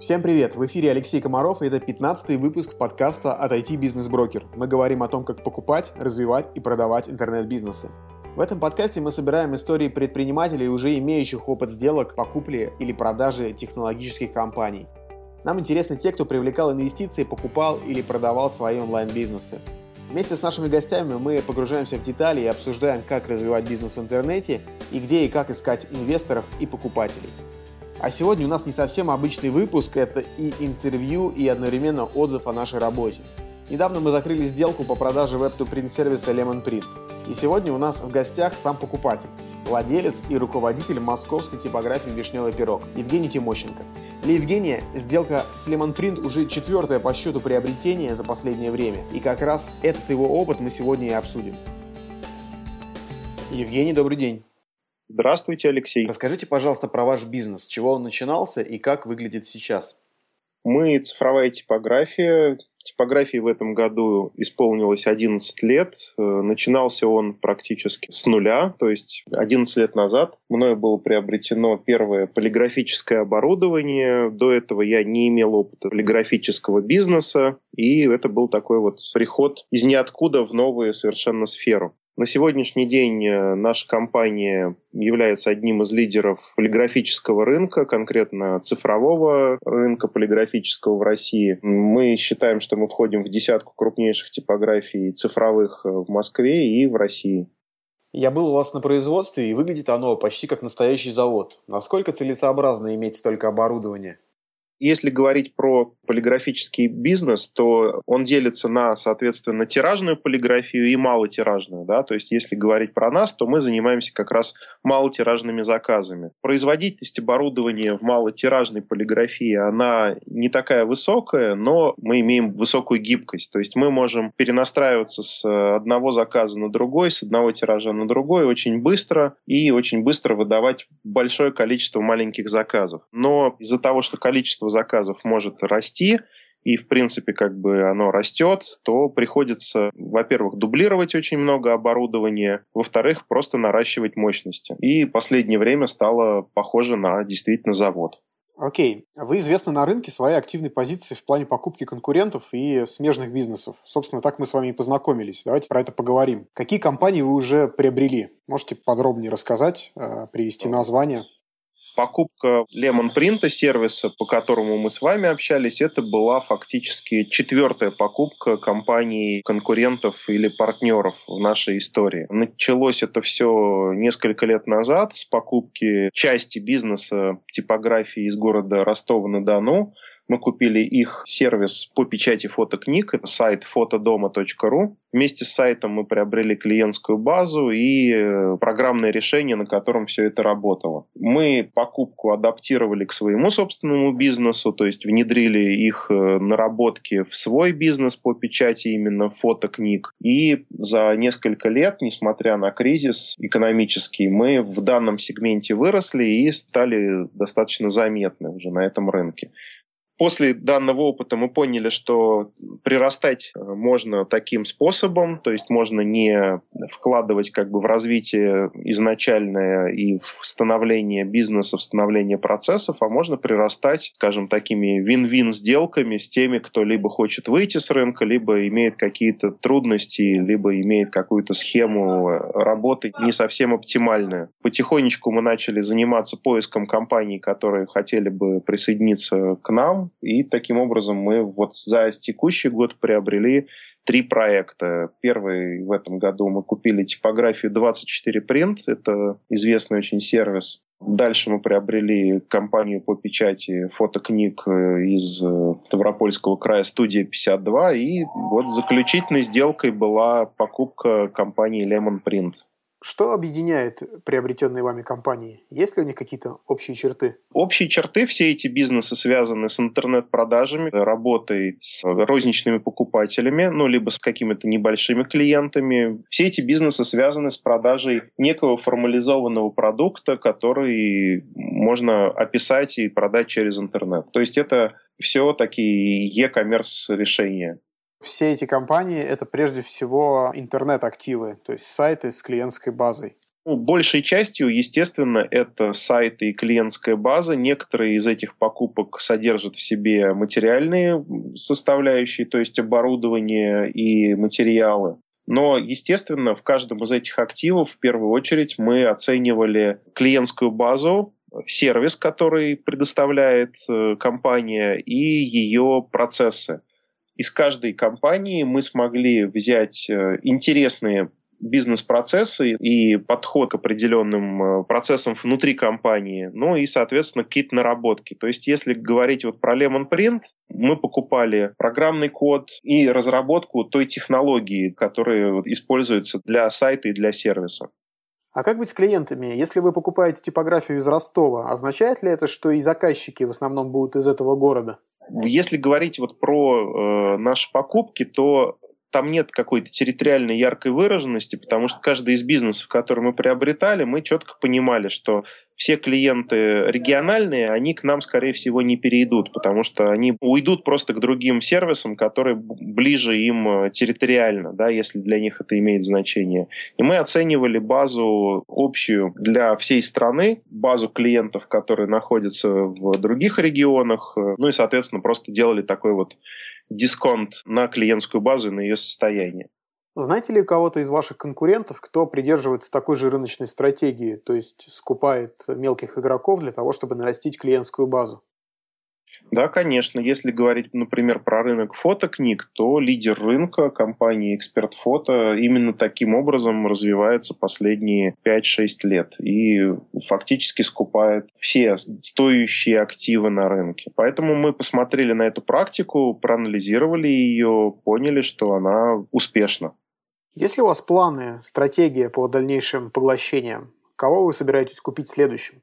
Всем привет! В эфире Алексей Комаров, и это 15-й выпуск подкаста от IT Business Broker. Мы говорим о том, как покупать, развивать и продавать интернет-бизнесы. В этом подкасте мы собираем истории предпринимателей, уже имеющих опыт сделок, покупки или продажи технологических компаний. Нам интересны те, кто привлекал инвестиции, покупал или продавал свои онлайн-бизнесы. Вместе с нашими гостями мы погружаемся в детали и обсуждаем, как развивать бизнес в интернете и где и как искать инвесторов и покупателей. А сегодня у нас не совсем обычный выпуск, это и интервью, и одновременно отзыв о нашей работе. Недавно мы закрыли сделку по продаже веб-то-принт сервиса Lemon Print. И сегодня у нас в гостях сам покупатель, владелец и руководитель московской типографии «Вишневый пирог» Евгений Тимощенко. Для Евгения сделка с Lemon Print уже четвертое по счету приобретение за последнее время. И как раз этот его опыт мы сегодня и обсудим. Евгений, добрый день. Здравствуйте, Алексей. Расскажите, пожалуйста, про ваш бизнес. С чего он начинался и как выглядит сейчас? Мы цифровая типография. Типографии в этом году исполнилось 11 лет. Э, начинался он практически с нуля, то есть 11 лет назад мною было приобретено первое полиграфическое оборудование. До этого я не имел опыта полиграфического бизнеса, и это был такой вот приход из ниоткуда в новую совершенно сферу. На сегодняшний день э, наша компания является одним из лидеров полиграфического рынка, конкретно цифрового рынка полиграфического в России. Мы считаем, что мы входим в десятку крупнейших типографий цифровых э, в Москве и в России. Я был у вас на производстве, и выглядит оно почти как настоящий завод. Насколько целесообразно иметь столько оборудования? Если говорить про полиграфический бизнес, то он делится на, соответственно, тиражную полиграфию и малотиражную. Да? То есть, если говорить про нас, то мы занимаемся как раз малотиражными заказами. Производительность оборудования в малотиражной полиграфии, она не такая высокая, но мы имеем высокую гибкость. То есть, мы можем перенастраиваться с одного заказа на другой, с одного тиража на другой очень быстро и очень быстро выдавать большое количество маленьких заказов. Но из-за того, что количество заказов может расти, и, в принципе, как бы оно растет, то приходится, во-первых, дублировать очень много оборудования, во-вторых, просто наращивать мощности. И последнее время стало похоже на действительно завод. Окей. Вы известны на рынке своей активной позиции в плане покупки конкурентов и смежных бизнесов. Собственно, так мы с вами и познакомились. Давайте про это поговорим. Какие компании вы уже приобрели? Можете подробнее рассказать, э, привести названия? Покупка Lemon Print, сервиса, по которому мы с вами общались, это была фактически четвертая покупка компаний конкурентов или партнеров в нашей истории. Началось это все несколько лет назад с покупки части бизнеса типографии из города Ростова-на-Дону. Мы купили их сервис по печати фотокниг, это сайт фотодома.ру. Вместе с сайтом мы приобрели клиентскую базу и э, программное решение, на котором все это работало. Мы покупку адаптировали к своему собственному бизнесу, то есть внедрили их э, наработки в свой бизнес по печати именно фотокниг. И за несколько лет, несмотря на кризис экономический, мы в данном сегменте выросли и стали достаточно заметны уже на этом рынке после данного опыта мы поняли, что прирастать э, можно таким способом, то есть можно не вкладывать как бы в развитие изначальное и в становление бизнеса, в становление процессов, а можно прирастать, скажем, такими вин-вин сделками с теми, кто либо хочет выйти с рынка, либо имеет какие-то трудности, либо имеет какую-то схему работы не совсем оптимальную. Потихонечку мы начали заниматься поиском компаний, которые хотели бы присоединиться к нам, и таким образом мы вот за текущий год приобрели три проекта. Первый в этом году мы купили типографию 24 Print, это известный очень сервис. Дальше мы приобрели компанию по печати фотокниг э, из э, Ставропольского края «Студия 52». И вот заключительной сделкой была покупка компании Lemon Print. Что объединяет приобретенные вами компании? Есть ли у них какие-то общие черты? Общие черты, все эти бизнесы связаны с интернет-продажами, работой с розничными покупателями, ну, либо с какими-то небольшими клиентами. Все эти бизнесы связаны с продажей некого формализованного продукта, который можно описать и продать через интернет. То есть это все такие e-commerce решения. Все эти компании — это прежде всего интернет-активы, то есть сайты с клиентской базой. Ну, большей частью, естественно, это сайты и клиентская база. Некоторые из этих покупок содержат в себе материальные составляющие, то есть оборудование и материалы. Но, естественно, в каждом из этих активов в первую очередь мы оценивали клиентскую базу, сервис, который предоставляет э, компания, и ее процессы. Из каждой компании мы смогли взять э, интересные бизнес-процессы и подход к определенным э, процессам внутри компании, ну и, соответственно, какие-то наработки. То есть, если говорить вот про Lemon Print, мы покупали программный код и разработку той технологии, которая используется для сайта и для сервиса. А как быть с клиентами? Если вы покупаете типографию из Ростова, означает ли это, что и заказчики в основном будут из этого города? Если говорить вот про э, наши покупки, то там нет какой-то территориальной яркой выраженности, потому что каждый из бизнесов, который мы приобретали, мы четко понимали, что все клиенты региональные, они к нам, скорее всего, не перейдут, потому что они уйдут просто к другим сервисам, которые ближе им э, территориально, да, если для них это имеет значение. И мы оценивали базу общую для всей страны, базу клиентов, которые находятся в других регионах, э, ну и, соответственно, просто делали такой вот дисконт на клиентскую базу и на ее состояние. Знаете ли кого-то из ваших конкурентов, кто придерживается такой же рыночной стратегии, то есть скупает мелких игроков для того, чтобы нарастить клиентскую базу? Да, конечно. Если говорить, например, про рынок фотокниг, то лидер рынка, компания Эксперт Фото, именно таким образом развивается последние 5-6 лет и фактически скупает все стоящие активы на рынке. Поэтому мы посмотрели на эту практику, проанализировали ее, поняли, что она успешна. Есть ли у вас планы, стратегия по дальнейшим поглощениям? Кого вы собираетесь купить следующим?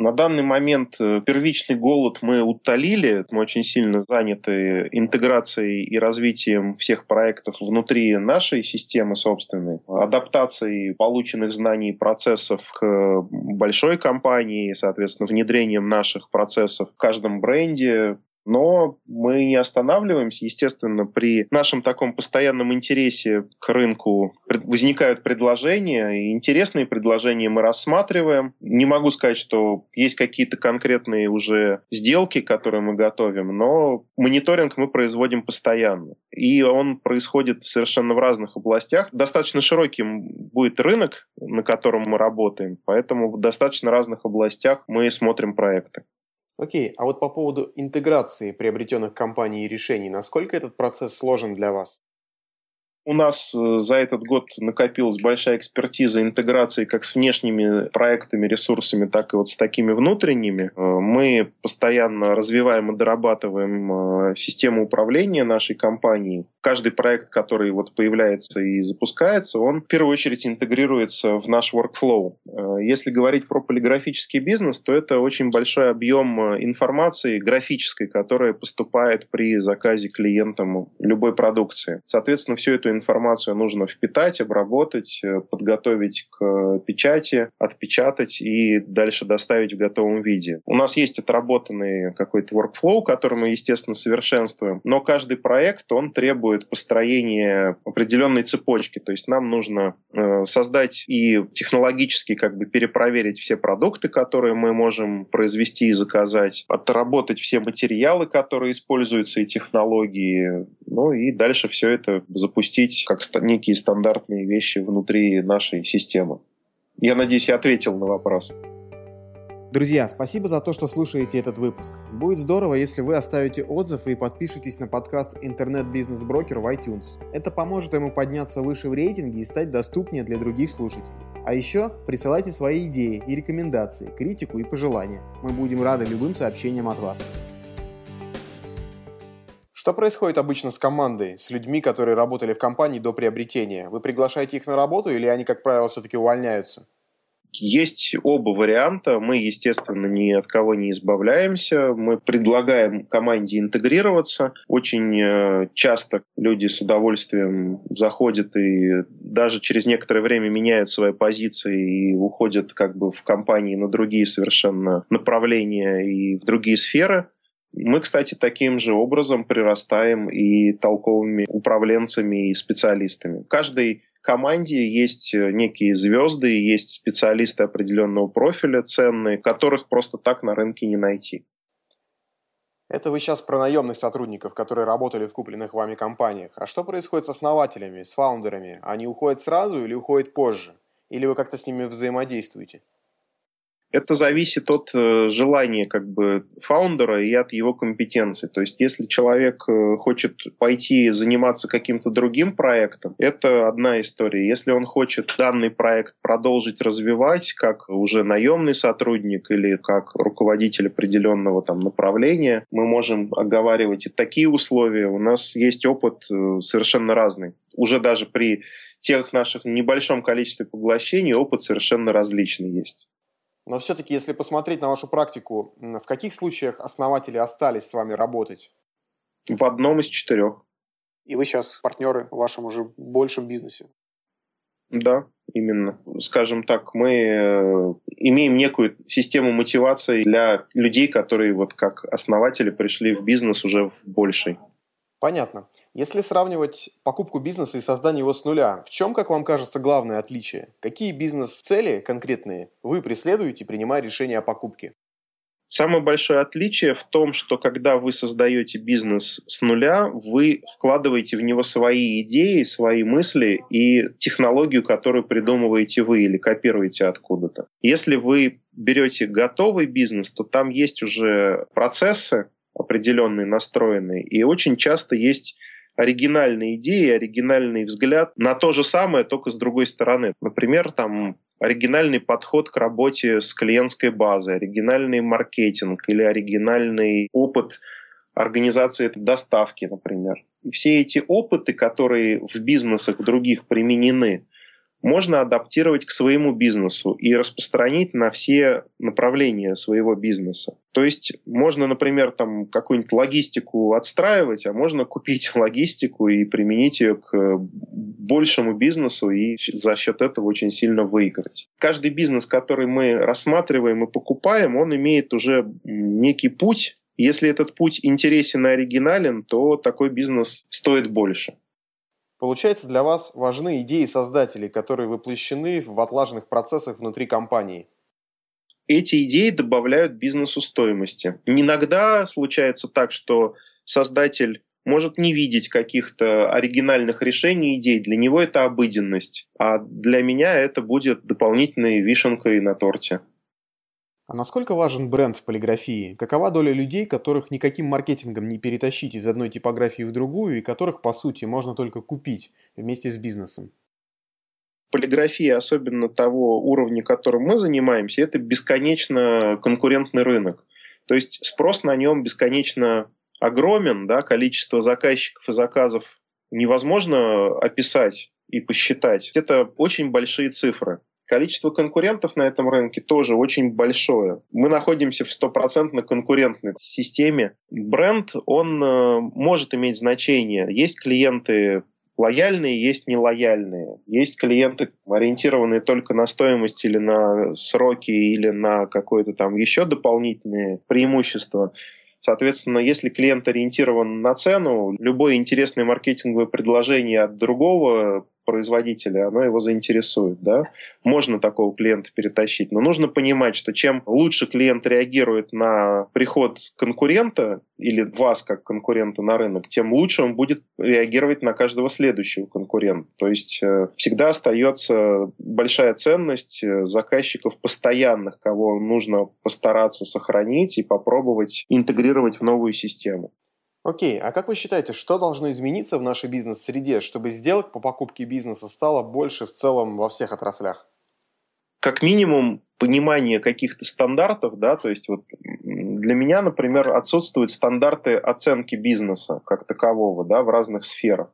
На данный момент э, первичный голод мы утолили. Мы очень сильно заняты интеграцией и развитием всех проектов внутри нашей системы собственной, адаптацией полученных знаний и процессов к большой компании, соответственно, внедрением наших процессов в каждом бренде, но мы не останавливаемся. Естественно, при нашем таком постоянном интересе к рынку возникают предложения, и интересные предложения мы рассматриваем. Не могу сказать, что есть какие-то конкретные уже сделки, которые мы готовим, но мониторинг мы производим постоянно. И он происходит совершенно в разных областях. Достаточно широким будет рынок, на котором мы работаем, поэтому в достаточно разных областях мы смотрим проекты. Окей, а вот по поводу интеграции приобретенных компаний и решений, насколько этот процесс сложен для вас? У нас э, за этот год накопилась большая экспертиза интеграции как с внешними проектами, ресурсами, так и вот с такими внутренними. Э, мы постоянно развиваем и дорабатываем э, систему управления нашей компании. Каждый проект, который вот появляется и запускается, он в первую очередь интегрируется в наш workflow. Если говорить про полиграфический бизнес, то это очень большой объем информации графической, которая поступает при заказе клиентам любой продукции. Соответственно, всю эту информацию нужно впитать, обработать, э, подготовить к печати, отпечатать и дальше доставить в готовом виде. У нас есть отработанный какой-то workflow, который мы, естественно, совершенствуем, но каждый проект, он требует построения определенной цепочки, то есть нам нужно э, создать и технологически как бы перепроверить все продукты, которые мы можем произвести и заказать, отработать все материалы, которые используются и технологии, ну и дальше все это запустить запустить как некие стандартные вещи внутри нашей системы. Я надеюсь, я ответил на вопрос. Друзья, спасибо за то, что слушаете этот выпуск. Будет здорово, если вы оставите отзыв и подпишитесь на подкаст «Интернет-бизнес-брокер» в iTunes. Это поможет ему подняться выше в рейтинге и стать доступнее для других слушателей. А еще присылайте свои идеи и рекомендации, критику и пожелания. Мы будем рады любым сообщениям от вас. Что происходит обычно с командой, с людьми, которые работали в компании до приобретения? Вы приглашаете их на работу или они, как правило, все-таки увольняются? Есть оба варианта. Мы, естественно, ни от кого не избавляемся. Мы предлагаем команде интегрироваться. Очень э, часто люди с удовольствием заходят и даже через некоторое время меняют свои позиции и уходят как бы в компании на другие совершенно направления и в другие сферы. Мы, кстати, таким же образом прирастаем и толковыми управленцами и специалистами. В каждой команде есть э, некие звезды, есть специалисты определенного профиля ценные, которых просто так на рынке не найти. Это вы сейчас про наемных сотрудников, которые работали в купленных вами компаниях. А что происходит с основателями, с фаундерами? Они уходят сразу или уходят позже? Или вы как-то с ними взаимодействуете? Это зависит от э, желания как бы фаундера и от его компетенции. То есть, если человек э, хочет пойти заниматься каким-то другим проектом, это одна история. Если он хочет данный проект продолжить развивать как уже наемный сотрудник или как руководитель определенного там направления, мы можем оговаривать и такие условия. У нас есть опыт э, совершенно разный. Уже даже при тех наших небольшом количестве поглощений опыт совершенно различный есть. Но все-таки, если посмотреть на вашу практику, в каких случаях основатели остались с вами работать? В одном из четырех. И вы сейчас партнеры в вашем уже большем бизнесе? Да, именно. Скажем так, мы э, имеем некую систему мотивации для людей, которые вот как основатели пришли в бизнес уже в больший. Понятно. Если сравнивать покупку бизнеса и создание его с нуля, в чем, как вам кажется, главное отличие? Какие бизнес-цели конкретные вы преследуете, принимая решение о покупке? Самое большое отличие в том, что когда вы создаете бизнес с нуля, вы вкладываете в него свои идеи, свои мысли и технологию, которую придумываете вы или копируете откуда-то. Если вы берете готовый бизнес, то там есть уже процессы, определенные, настроенные. И очень часто есть оригинальные идеи, оригинальный взгляд на то же самое, только с другой стороны. Например, там оригинальный подход к работе с клиентской базой, оригинальный маркетинг или оригинальный опыт организации доставки, например. И все эти опыты, которые в бизнесах других применены, можно адаптировать к своему бизнесу и распространить на все направления своего бизнеса. То есть можно, например, там какую-нибудь логистику отстраивать, а можно купить логистику и применить ее к большему бизнесу и за счет этого очень сильно выиграть. Каждый бизнес, который мы рассматриваем и покупаем, он имеет уже некий путь. Если этот путь интересен и оригинален, то такой бизнес стоит больше. Получается, для вас важны идеи создателей, которые воплощены в отлаженных процессах внутри компании. Эти идеи добавляют бизнесу стоимости. Иногда случается так, что создатель может не видеть каких-то оригинальных решений, идей. Для него это обыденность. А для меня это будет дополнительной вишенкой на торте. А насколько важен бренд в полиграфии? Какова доля людей, которых никаким маркетингом не перетащить из одной типографии в другую и которых, по сути, можно только купить вместе с бизнесом? Полиграфия, особенно того уровня, которым мы занимаемся, это бесконечно конкурентный рынок. То есть спрос на нем бесконечно огромен, да, количество заказчиков и заказов невозможно описать и посчитать. Это очень большие цифры. Количество конкурентов на этом рынке тоже очень большое. Мы находимся в стопроцентно конкурентной системе. Бренд, он э, может иметь значение. Есть клиенты лояльные, есть нелояльные. Есть клиенты, ориентированные только на стоимость или на сроки, или на какое-то там еще дополнительные преимущества. Соответственно, если клиент ориентирован на цену, любое интересное маркетинговое предложение от другого производителя, оно его заинтересует. Да? Можно такого клиента перетащить, но нужно понимать, что чем лучше клиент реагирует на приход конкурента или вас как конкурента на рынок, тем лучше он будет реагировать на каждого следующего конкурента. То есть э, всегда остается большая ценность э, заказчиков постоянных, кого нужно постараться сохранить и попробовать интегрировать в новую систему. Окей, а как вы считаете, что должно измениться в нашей бизнес-среде, чтобы сделок по покупке бизнеса стало больше в целом во всех отраслях? Как минимум понимание каких-то стандартов, да, то есть вот для меня, например, отсутствуют стандарты оценки бизнеса как такового, да, в разных сферах.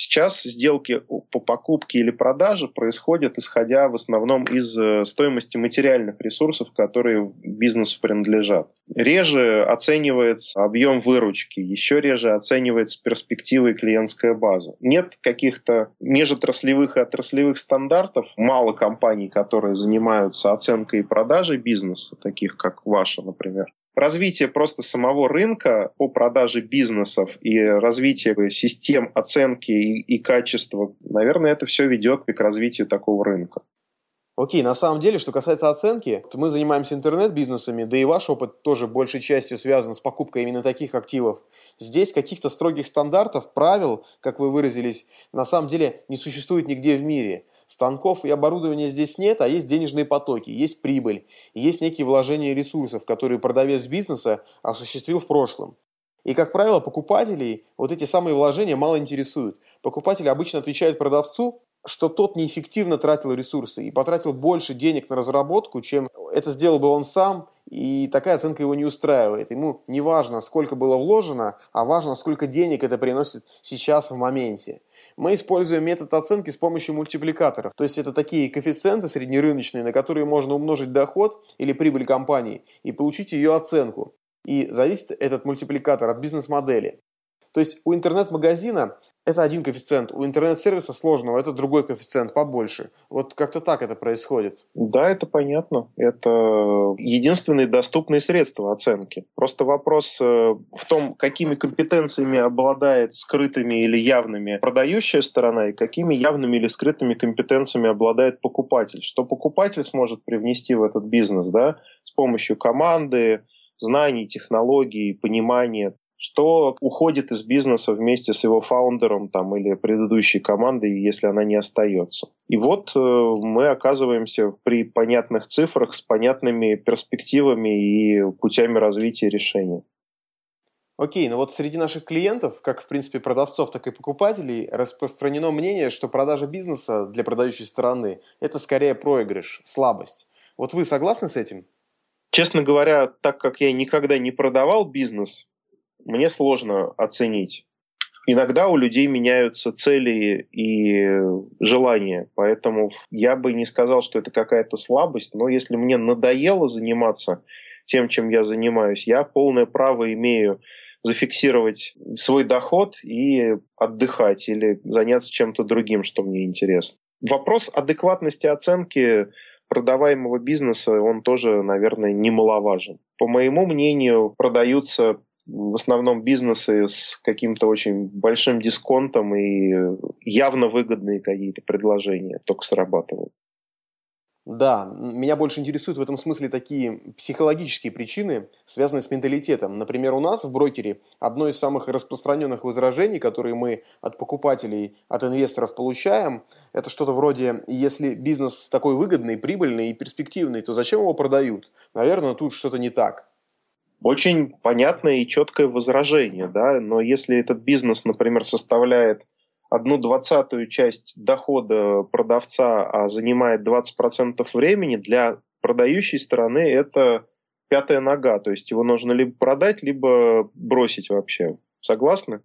Сейчас сделки по покупке или продаже происходят исходя в основном из э, стоимости материальных ресурсов, которые бизнесу принадлежат. Реже оценивается объем выручки, еще реже оценивается перспективы и клиентская база. Нет каких-то межотраслевых и отраслевых стандартов, мало компаний, которые занимаются оценкой и продажей бизнеса, таких как ваша, например. Развитие просто самого рынка по продаже бизнесов и развитие систем оценки и, и качества, наверное, это все ведет к развитию такого рынка. Окей, на самом деле, что касается оценки, то мы занимаемся интернет-бизнесами, да и ваш опыт тоже большей частью связан с покупкой именно таких активов. Здесь каких-то строгих стандартов, правил, как вы выразились, на самом деле не существует нигде в мире. Станков и оборудования здесь нет, а есть денежные потоки, есть прибыль, есть некие вложения ресурсов, которые продавец бизнеса осуществил в прошлом. И, как правило, покупателей вот эти самые вложения мало интересуют. Покупатели обычно отвечают продавцу, что тот неэффективно тратил ресурсы и потратил больше денег на разработку, чем это сделал бы он сам, и такая оценка его не устраивает. Ему не важно, сколько было вложено, а важно, сколько денег это приносит сейчас в моменте. Мы используем метод оценки с помощью мультипликаторов. То есть это такие коэффициенты среднерыночные, на которые можно умножить доход или прибыль компании и получить ее оценку. И зависит этот мультипликатор от бизнес-модели. То есть у интернет-магазина это один коэффициент, у интернет-сервиса сложного это другой коэффициент, побольше. Вот как-то так это происходит. Да, это понятно. Это единственные доступные средства оценки. Просто вопрос э, в том, какими компетенциями обладает скрытыми или явными продающая сторона и какими явными или скрытыми компетенциями обладает покупатель. Что покупатель сможет привнести в этот бизнес да, с помощью команды, знаний, технологий, понимания что уходит из бизнеса вместе с его фаундером там, или предыдущей командой, если она не остается. И вот э, мы оказываемся при понятных цифрах с понятными перспективами и путями развития решения. Окей, но вот среди наших клиентов, как в принципе продавцов, так и покупателей, распространено мнение, что продажа бизнеса для продающей стороны – это скорее проигрыш, слабость. Вот вы согласны с этим? Честно говоря, так как я никогда не продавал бизнес, мне сложно оценить. Иногда у людей меняются цели и желания, поэтому я бы не сказал, что это какая-то слабость, но если мне надоело заниматься тем, чем я занимаюсь, я полное право имею зафиксировать свой доход и отдыхать или заняться чем-то другим, что мне интересно. Вопрос адекватности оценки продаваемого бизнеса, он тоже, наверное, немаловажен. По моему мнению, продаются в основном бизнесы с каким-то очень большим дисконтом и явно выгодные какие-то предложения только срабатывают. Да, меня больше интересуют в этом смысле такие психологические причины, связанные с менталитетом. Например, у нас в брокере одно из самых распространенных возражений, которые мы от покупателей, от инвесторов получаем, это что-то вроде, если бизнес такой выгодный, прибыльный и перспективный, то зачем его продают? Наверное, тут что-то не так очень понятное и четкое возражение, да, но если этот бизнес, например, составляет одну двадцатую часть дохода продавца, а занимает 20% времени, для продающей стороны это пятая нога, то есть его нужно либо продать, либо бросить вообще. Согласны?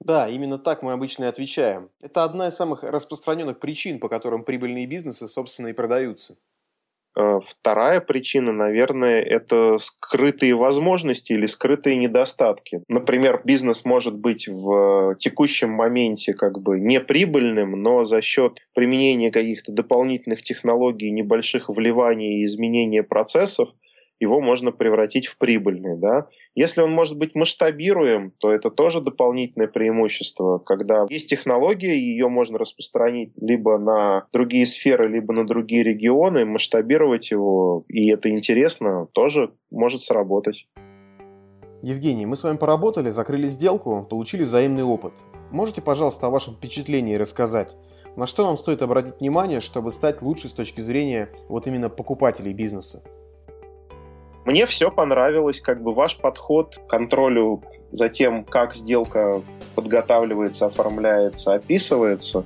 Да, именно так мы обычно и отвечаем. Это одна из самых распространенных причин, по которым прибыльные бизнесы, собственно, и продаются. Э, вторая причина, наверное, это скрытые возможности или скрытые недостатки. Например, бизнес может быть в текущем моменте как бы неприбыльным, но за счет применения каких-то дополнительных технологий, небольших вливаний и изменения процессов его можно превратить в прибыльный. Да? Если он может быть масштабируем, то это тоже дополнительное преимущество. Когда есть технология, ее можно распространить либо на другие сферы, либо на другие регионы, масштабировать его, и это интересно, тоже может сработать. Евгений, мы с вами поработали, закрыли сделку, получили взаимный опыт. Можете, пожалуйста, о вашем впечатлении рассказать? На что нам стоит обратить внимание, чтобы стать лучше с точки зрения вот именно покупателей бизнеса? Мне все понравилось, как бы ваш подход к контролю за тем, как сделка подготавливается, оформляется, описывается,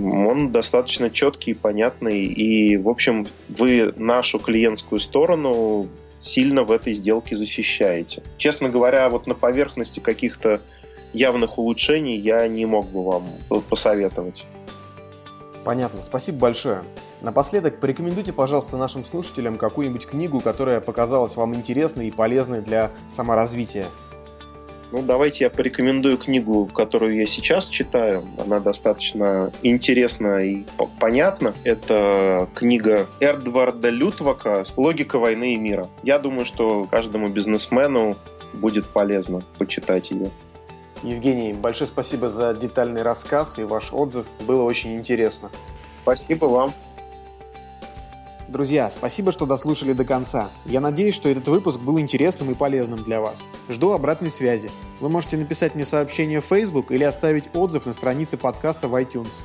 он достаточно четкий, понятный, и, в общем, вы нашу клиентскую сторону сильно в этой сделке защищаете. Честно говоря, вот на поверхности каких-то явных улучшений я не мог бы вам посоветовать. Понятно, спасибо большое. Напоследок, порекомендуйте, пожалуйста, нашим слушателям какую-нибудь книгу, которая показалась вам интересной и полезной для саморазвития. Ну, давайте я порекомендую книгу, которую я сейчас читаю. Она достаточно интересна и понятна. Это книга Эрдварда Лютвака «Логика войны и мира». Я думаю, что каждому бизнесмену будет полезно почитать ее. Евгений, большое спасибо за детальный рассказ и ваш отзыв. Было очень интересно. Спасибо вам. Друзья, спасибо, что дослушали до конца. Я надеюсь, что этот выпуск был интересным и полезным для вас. Жду обратной связи. Вы можете написать мне сообщение в Facebook или оставить отзыв на странице подкаста в iTunes.